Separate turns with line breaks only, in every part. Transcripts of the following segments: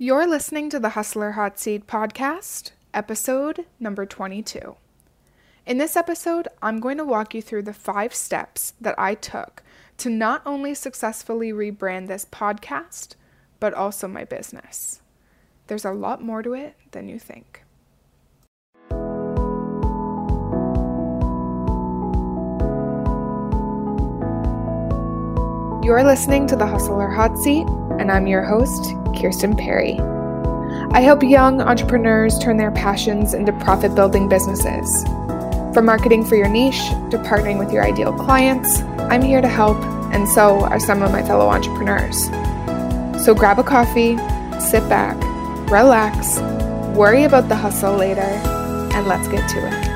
You're listening to the Hustler Hot Seat podcast, episode number 22. In this episode, I'm going to walk you through the five steps that I took to not only successfully rebrand this podcast, but also my business. There's a lot more to it than you think. You're listening to the Hustler Hot Seat, and I'm your host, Kirsten Perry. I help young entrepreneurs turn their passions into profit building businesses. From marketing for your niche to partnering with your ideal clients, I'm here to help, and so are some of my fellow entrepreneurs. So grab a coffee, sit back, relax, worry about the hustle later, and let's get to it.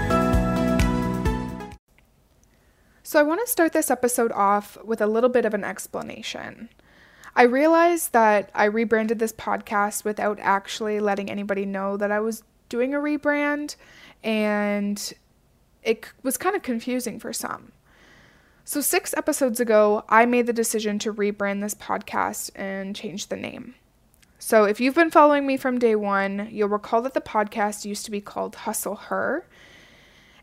So, I want to start this episode off with a little bit of an explanation. I realized that I rebranded this podcast without actually letting anybody know that I was doing a rebrand, and it was kind of confusing for some. So, six episodes ago, I made the decision to rebrand this podcast and change the name. So, if you've been following me from day one, you'll recall that the podcast used to be called Hustle Her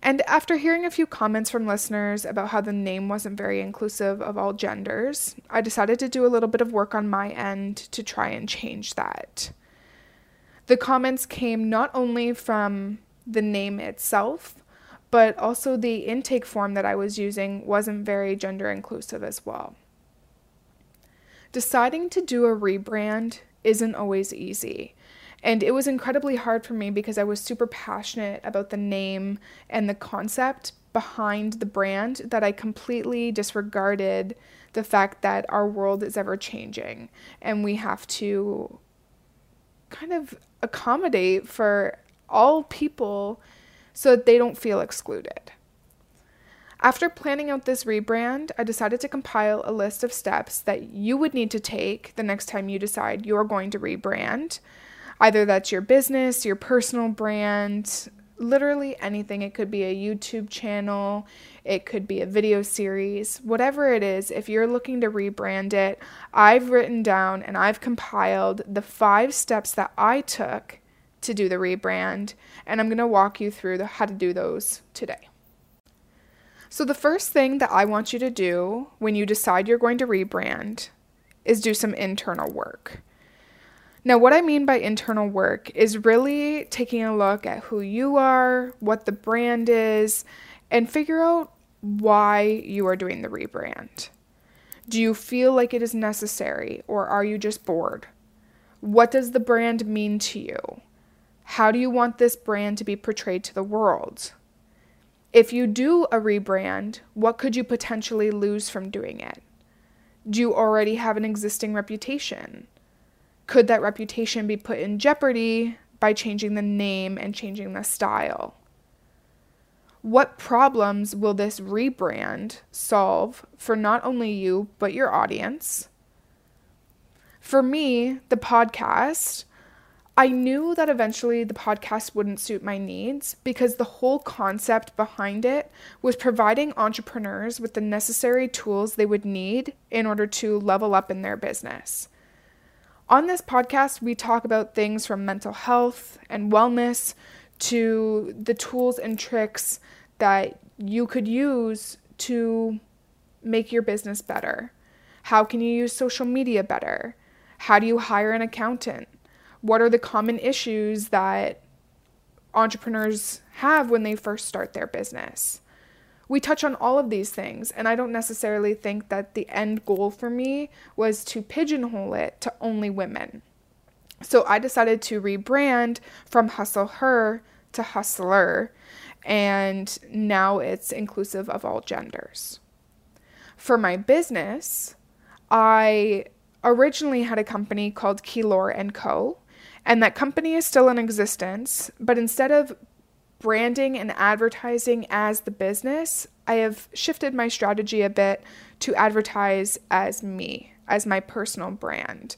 and after hearing a few comments from listeners about how the name wasn't very inclusive of all genders, I decided to do a little bit of work on my end to try and change that. The comments came not only from the name itself, but also the intake form that I was using wasn't very gender inclusive as well. Deciding to do a rebrand isn't always easy. And it was incredibly hard for me because I was super passionate about the name and the concept behind the brand that I completely disregarded the fact that our world is ever changing and we have to kind of accommodate for all people so that they don't feel excluded. After planning out this rebrand, I decided to compile a list of steps that you would need to take the next time you decide you're going to rebrand Either that's your business, your personal brand, literally anything. It could be a YouTube channel, it could be a video series, whatever it is. If you're looking to rebrand it, I've written down and I've compiled the five steps that I took to do the rebrand, and I'm going to walk you through the, how to do those today. So, the first thing that I want you to do when you decide you're going to rebrand is do some internal work. Now, what I mean by internal work is really taking a look at who you are, what the brand is, and figure out why you are doing the rebrand. Do you feel like it is necessary or are you just bored? What does the brand mean to you? How do you want this brand to be portrayed to the world? If you do a rebrand, what could you potentially lose from doing it? Do you already have an existing reputation? Could that reputation be put in jeopardy by changing the name and changing the style? What problems will this rebrand solve for not only you, but your audience? For me, the podcast, I knew that eventually the podcast wouldn't suit my needs because the whole concept behind it was providing entrepreneurs with the necessary tools they would need in order to level up in their business. On this podcast, we talk about things from mental health and wellness to the tools and tricks that you could use to make your business better. How can you use social media better? How do you hire an accountant? What are the common issues that entrepreneurs have when they first start their business? We touch on all of these things, and I don't necessarily think that the end goal for me was to pigeonhole it to only women. So I decided to rebrand from Hustle Her to Hustler, and now it's inclusive of all genders. For my business, I originally had a company called Keylor and Co. And that company is still in existence, but instead of branding and advertising as the business, I have shifted my strategy a bit to advertise as me, as my personal brand.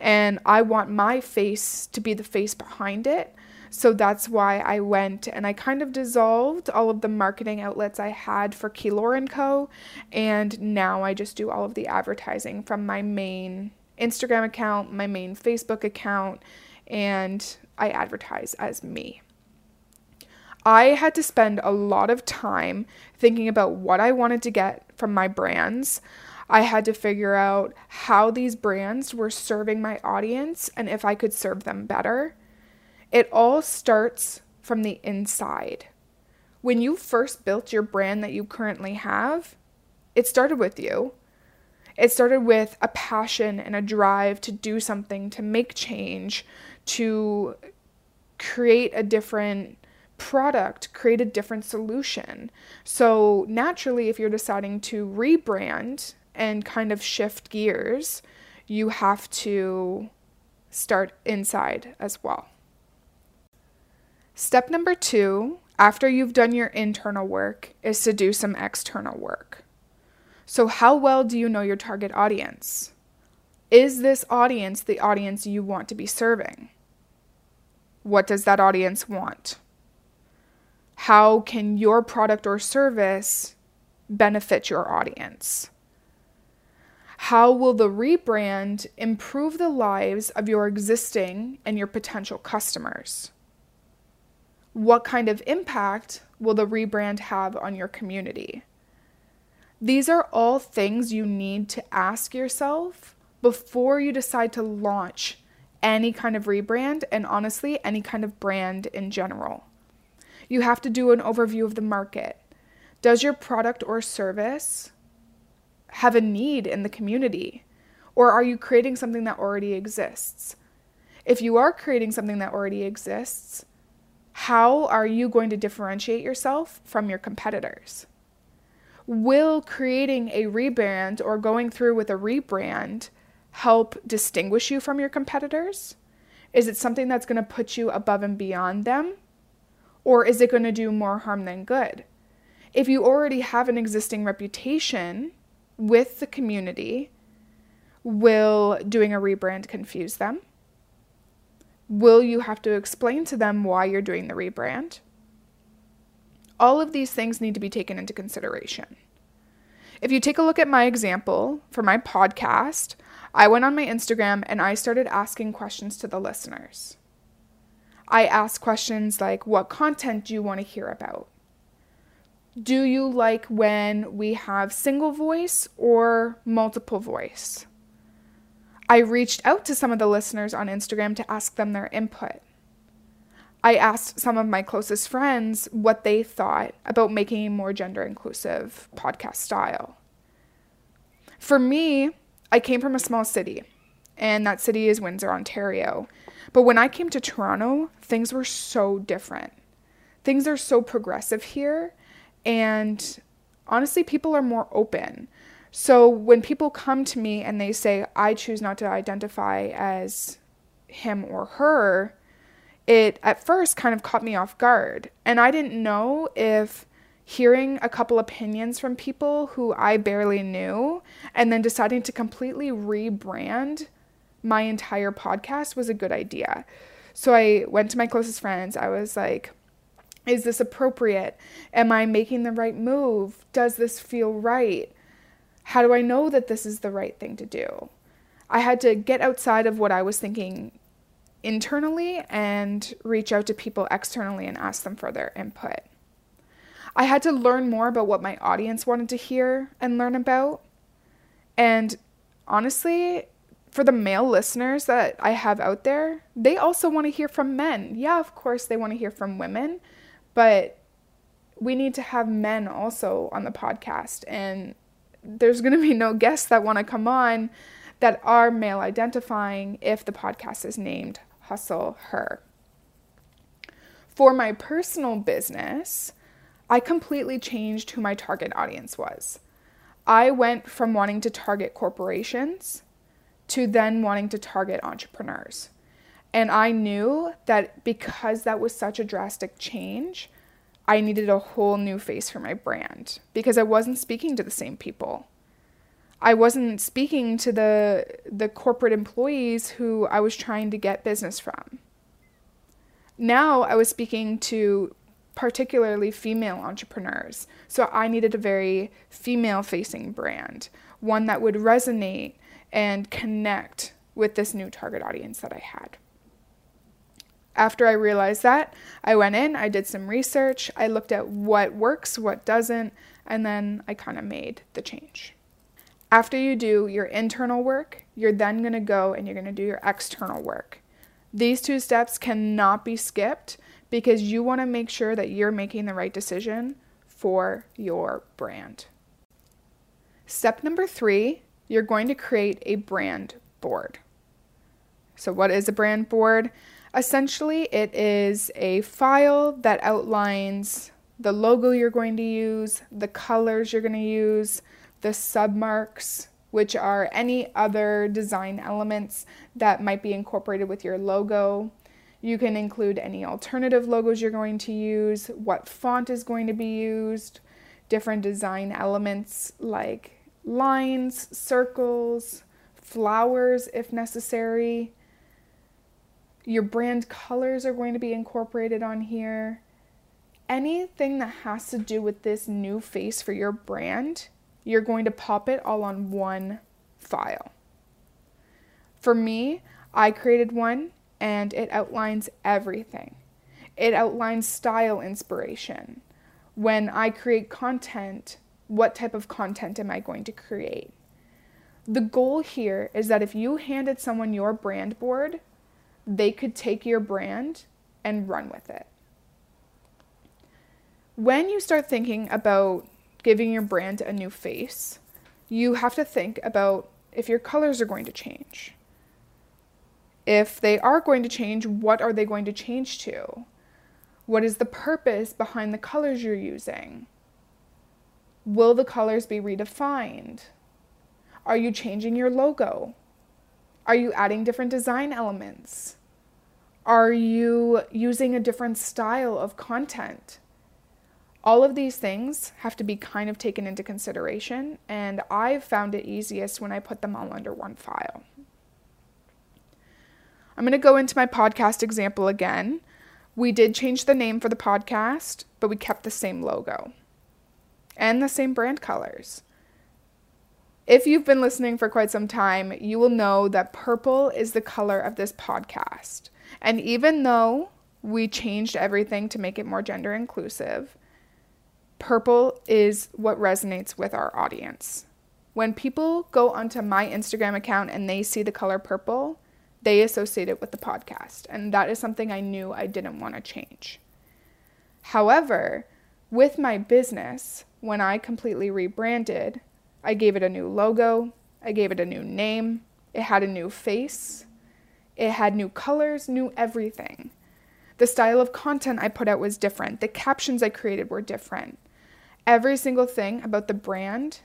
And I want my face to be the face behind it. So that's why I went and I kind of dissolved all of the marketing outlets I had for Keylor & Co. And now I just do all of the advertising from my main Instagram account, my main Facebook account, and I advertise as me. I had to spend a lot of time thinking about what I wanted to get from my brands. I had to figure out how these brands were serving my audience and if I could serve them better. It all starts from the inside. When you first built your brand that you currently have, it started with you. It started with a passion and a drive to do something, to make change, to create a different product, create a different solution. So, naturally, if you're deciding to rebrand and kind of shift gears, you have to start inside as well. Step number two, after you've done your internal work, is to do some external work. So, how well do you know your target audience? Is this audience the audience you want to be serving? What does that audience want? How can your product or service benefit your audience? How will the rebrand improve the lives of your existing and your potential customers? What kind of impact will the rebrand have on your community? These are all things you need to ask yourself before you decide to launch any kind of rebrand and honestly, any kind of brand in general. You have to do an overview of the market. Does your product or service have a need in the community? Or are you creating something that already exists? If you are creating something that already exists, how are you going to differentiate yourself from your competitors? Will creating a rebrand or going through with a rebrand help distinguish you from your competitors? Is it something that's going to put you above and beyond them? Or is it going to do more harm than good? If you already have an existing reputation with the community, will doing a rebrand confuse them? Will you have to explain to them why you're doing the rebrand? All of these things need to be taken into consideration. If you take a look at my example for my podcast, I went on my Instagram and I started asking questions to the listeners. I ask questions like, What content do you want to hear about? Do you like when we have single voice or multiple voice? I reached out to some of the listeners on Instagram to ask them their input. I asked some of my closest friends what they thought about making a more gender inclusive podcast style. For me, I came from a small city, and that city is Windsor, Ontario. But when I came to Toronto, things were so different. Things are so progressive here, and honestly, people are more open. So when people come to me and they say, I choose not to identify as him or her, it at first kind of caught me off guard. And I didn't know if hearing a couple opinions from people who I barely knew and then deciding to completely rebrand my entire podcast was a good idea. So I went to my closest friends. I was like, is this appropriate? Am I making the right move? Does this feel right? How do I know that this is the right thing to do? I had to get outside of what I was thinking internally and reach out to people externally and ask them for their input. I had to learn more about what my audience wanted to hear and learn about. And honestly, for the male listeners that I have out there, they also want to hear from men. Yeah, of course, they want to hear from women, but we need to have men also on the podcast. And there's going to be no guests that want to come on that are male identifying if the podcast is named Hustle Her. For my personal business, I completely changed who my target audience was. I went from wanting to target corporations to then wanting to target entrepreneurs. And I knew that because that was such a drastic change, I needed a whole new face for my brand because I wasn't speaking to the same people. I wasn't speaking to the the corporate employees who I was trying to get business from. Now I was speaking to particularly female entrepreneurs. So I needed a very female facing brand, one that would resonate and connect with this new target audience that I had. After I realized that, I went in, I did some research, I looked at what works, what doesn't, and then I kind of made the change. After you do your internal work, you're then going to go and you're going to do your external work. These two steps cannot be skipped because you want to make sure that you're making the right decision for your brand. Step number three, you're going to create a brand board. So, what is a brand board? Essentially, it is a file that outlines the logo you're going to use, the colors you're going to use, the submarks, which are any other design elements that might be incorporated with your logo. You can include any alternative logos you're going to use, what font is going to be used, different design elements like lines, circles, flowers if necessary. Your brand colors are going to be incorporated on here. Anything that has to do with this new face for your brand, you're going to pop it all on one file. For me, I created one and it outlines everything. It outlines style inspiration. When I create content, what type of content am I going to create? The goal here is that if you handed someone your brand board, they could take your brand and run with it. When you start thinking about giving your brand a new face, you have to think about if your colors are going to change. If they are going to change, what are they going to change to? What is the purpose behind the colors you're using? Will the colors be redefined? Are you changing your logo? Are you adding different design elements? Are you using a different style of content? All of these things have to be kind of taken into consideration, and I've found it easiest when I put them all under one file. I'm going to go into my podcast example again. We did change the name for the podcast, but we kept the same logo and the same brand colors. If you've been listening for quite some time, you will know that purple is the color of this podcast. And even though we changed everything to make it more gender inclusive, purple is what resonates with our audience. When people go onto my Instagram account and they see the color purple, they associate it with the podcast. And that is something I knew I didn't want to change. However, with my business, when I completely rebranded, I gave it a new logo, I gave it a new name, it had a new face, it had new colors, new everything. The style of content I put out was different, the captions I created were different. Every single thing about the brand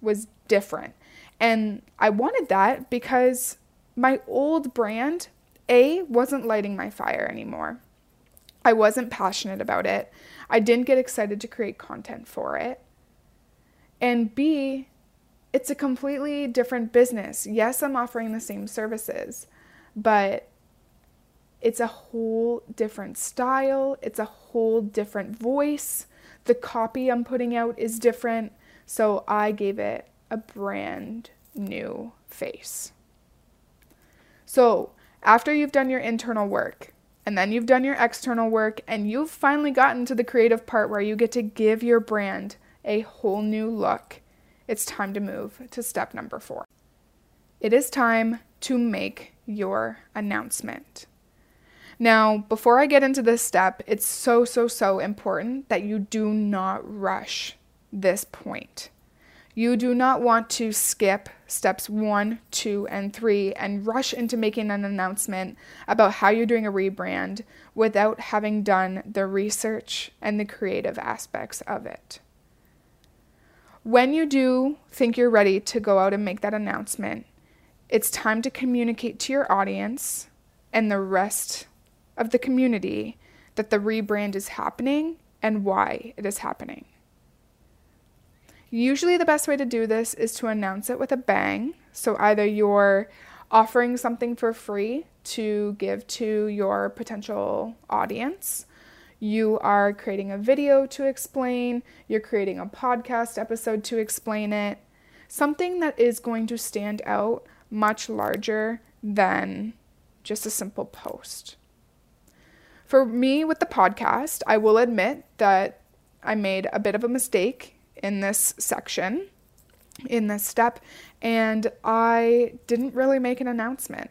was different. And I wanted that because my old brand, A, wasn't lighting my fire anymore. I wasn't passionate about it. I didn't get excited to create content for it. And B, it's a completely different business. Yes, I'm offering the same services, but it's a whole different style, it's a whole different voice. The copy I'm putting out is different. So I gave it a brand new face. So, after you've done your internal work, and then you've done your external work, and you've finally gotten to the creative part where you get to give your brand a whole new look, it's time to move to step number four. It is time to make your announcement. Now, before I get into this step, it's so, so, so important that you do not rush this point. You do not want to skip steps one, two, and three and rush into making an announcement about how you're doing a rebrand without having done the research and the creative aspects of it. When you do think you're ready to go out and make that announcement, it's time to communicate to your audience and the rest of the community that the rebrand is happening and why it is happening. Usually, the best way to do this is to announce it with a bang. So, either you're offering something for free to give to your potential audience, you are creating a video to explain, you're creating a podcast episode to explain it. something that is going to stand out much larger than just a simple post. For me with the podcast, I will admit that I made a bit of a mistake in this section, in this step, and I didn't really make an announcement.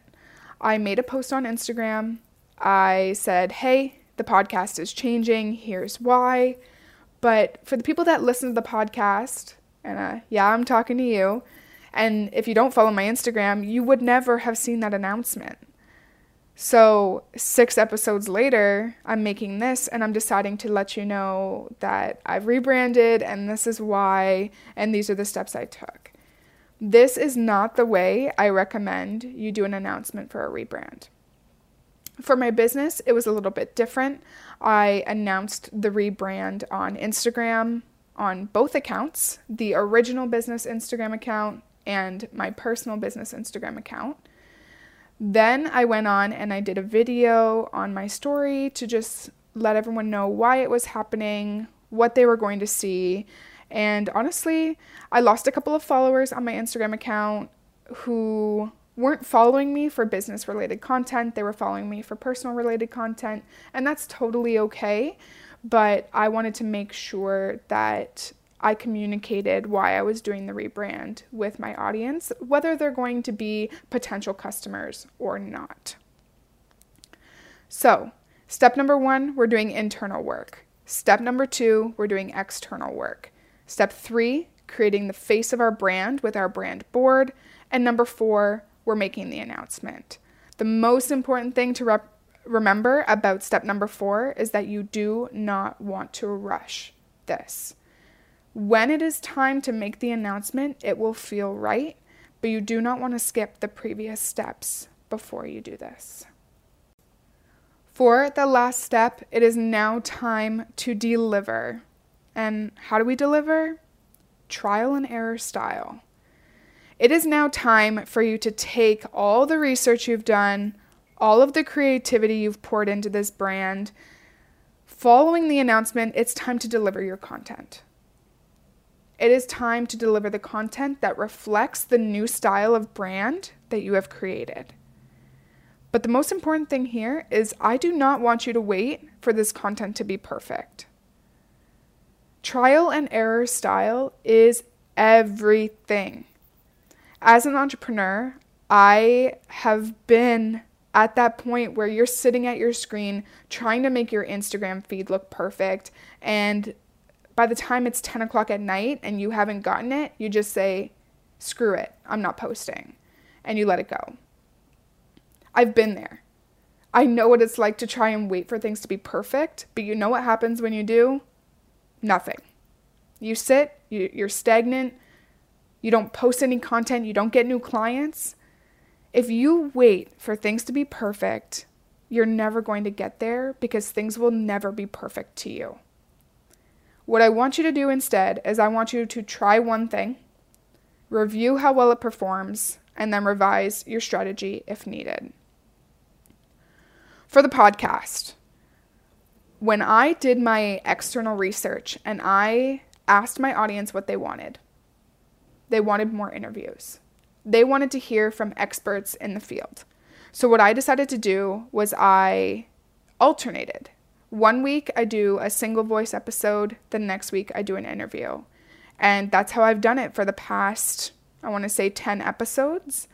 I made a post on Instagram. I said, hey, the podcast is changing. Here's why. But for the people that listen to the podcast, and uh, yeah, I'm talking to you, and if you don't follow my Instagram, you would never have seen that announcement. So, six episodes later, I'm making this and I'm deciding to let you know that I've rebranded and this is why, and these are the steps I took. This is not the way I recommend you do an announcement for a rebrand. For my business, it was a little bit different. I announced the rebrand on Instagram on both accounts the original business Instagram account and my personal business Instagram account. Then I went on and I did a video on my story to just let everyone know why it was happening, what they were going to see. And honestly, I lost a couple of followers on my Instagram account who weren't following me for business related content. They were following me for personal related content. And that's totally okay. But I wanted to make sure that I communicated why I was doing the rebrand with my audience, whether they're going to be potential customers or not. So, step number one, we're doing internal work. Step number two, we're doing external work. Step three, creating the face of our brand with our brand board. And number four, we're making the announcement. The most important thing to rep- remember about step number four is that you do not want to rush this. When it is time to make the announcement, it will feel right, but you do not want to skip the previous steps before you do this. For the last step, it is now time to deliver. And how do we deliver? Trial and error style. It is now time for you to take all the research you've done, all of the creativity you've poured into this brand. Following the announcement, it's time to deliver your content. It is time to deliver the content that reflects the new style of brand that you have created. But the most important thing here is I do not want you to wait for this content to be perfect. Trial and error style is everything. As an entrepreneur, I have been at that point where you're sitting at your screen trying to make your Instagram feed look perfect and by the time it's 10 o'clock at night and you haven't gotten it, you just say, screw it, I'm not posting. And you let it go. I've been there. I know what it's like to try and wait for things to be perfect, but you know what happens when you do? Nothing. You sit, you, you're stagnant, you don't post any content, you don't get new clients. If you wait for things to be perfect, you're never going to get there because things will never be perfect to you. What I want you to do instead is I want you to try one thing, review how well it performs, and then revise your strategy if needed. For the podcast, when I did my external research and I asked my audience what they wanted, they wanted more interviews. They wanted to hear from experts in the field. So, what I decided to do was I alternated. One week I do a single voice episode, the next week I do an interview. And that's how I've done it for the past, I want to say 10 episodes.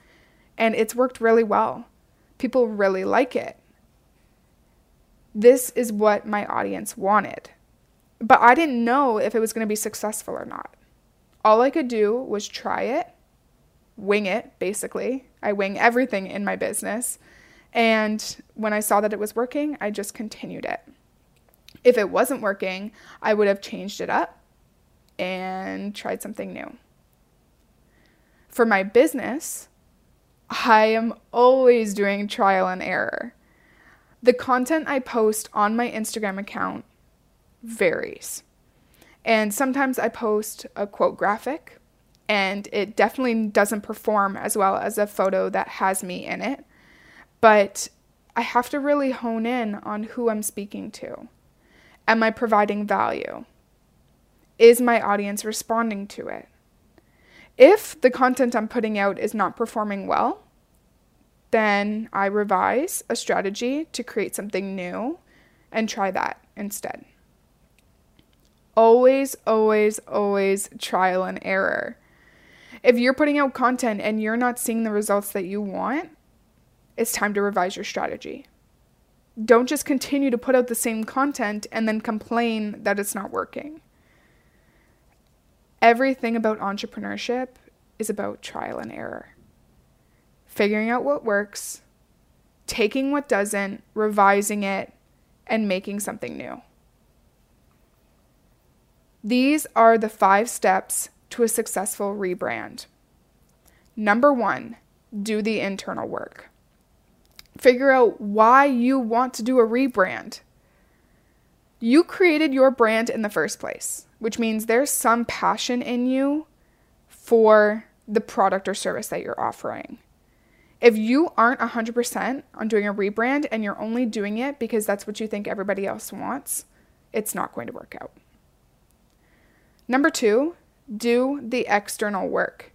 And it's worked really well. People really like it. This is what my audience wanted. But I didn't know if it was going to be successful or not. All I could do was try it, wing it, basically. I wing everything in my business. And when I saw that it was working, I just continued it. If it wasn't working, I would have changed it up and tried something new. For my business, I am always doing trial and error. The content I post on my Instagram account varies. And sometimes I post a quote graphic, and it definitely doesn't perform as well as a photo that has me in it. But I have to really hone in on who I'm speaking to. Am I providing value? Is my audience responding to it? If the content I'm putting out is not performing well, then I revise a strategy to create something new and try that instead. Always, always, always trial and error. If you're putting out content and you're not seeing the results that you want, it's time to revise your strategy. Don't just continue to put out the same content and then complain that it's not working. Everything about entrepreneurship is about trial and error. Figuring out what works, taking what doesn't, revising it, and making something new. These are the five steps to a successful rebrand. Number one, do the internal work. Figure out why you want to do a rebrand. You created your brand in the first place, which means there's some passion in you for the product or service that you're offering. If you aren't 100% on doing a rebrand and you're only doing it because that's what you think everybody else wants, it's not going to work out. Number two, do the external work.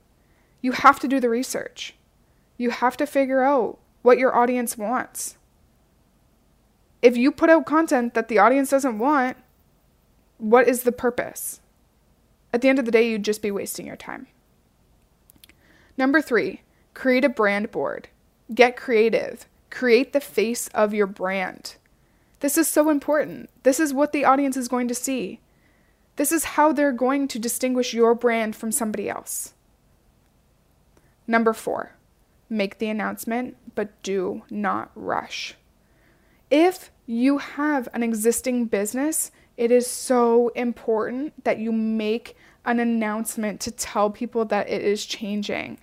You have to do the research. You have to figure out what your audience wants. If you put out content that the audience doesn't want, what is the purpose? At the end of the day, you'd just be wasting your time. Number three, create a brand board. Get creative. Create the face of your brand. This is so important. This is what the audience is going to see. This is how they're going to distinguish your brand from somebody else. Number four, make the announcement, but do not rush. If you have an existing business, it is so important that you make an announcement to tell people that it is changing.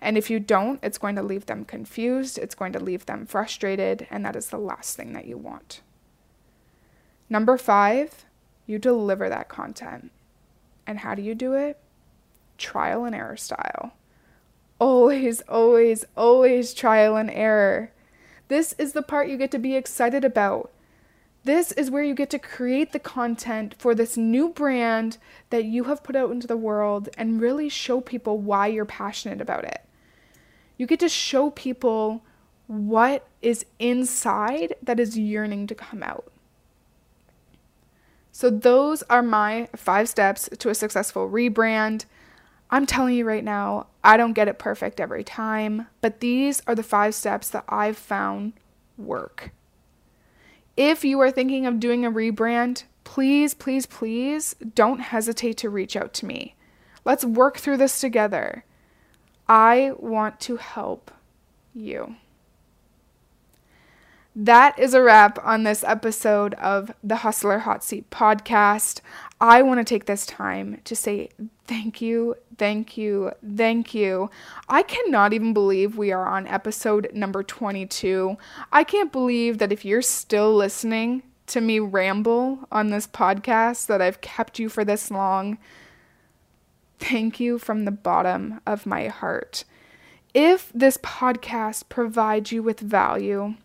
And if you don't, it's going to leave them confused, it's going to leave them frustrated, and that is the last thing that you want. Number five, you deliver that content. And how do you do it? Trial and error style. Always, always, always trial and error. This is the part you get to be excited about. This is where you get to create the content for this new brand that you have put out into the world and really show people why you're passionate about it. You get to show people what is inside that is yearning to come out. So, those are my five steps to a successful rebrand. I'm telling you right now, I don't get it perfect every time, but these are the five steps that I've found work. If you are thinking of doing a rebrand, please, please, please don't hesitate to reach out to me. Let's work through this together. I want to help you. That is a wrap on this episode of the Hustler Hot Seat podcast. I want to take this time to say thank you, thank you, thank you. I cannot even believe we are on episode number 22. I can't believe that if you're still listening to me ramble on this podcast, that I've kept you for this long. Thank you from the bottom of my heart. If this podcast provides you with value,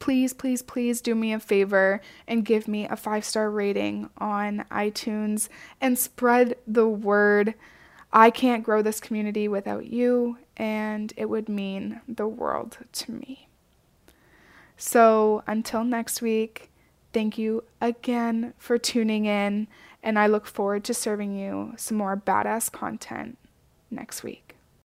please, please, please do me a favor and give me a five star rating on iTunes and spread the word. I can't grow this community without you, and it would mean the world to me. So until next week, thank you again for tuning in, and I look forward to serving you some more badass content next week.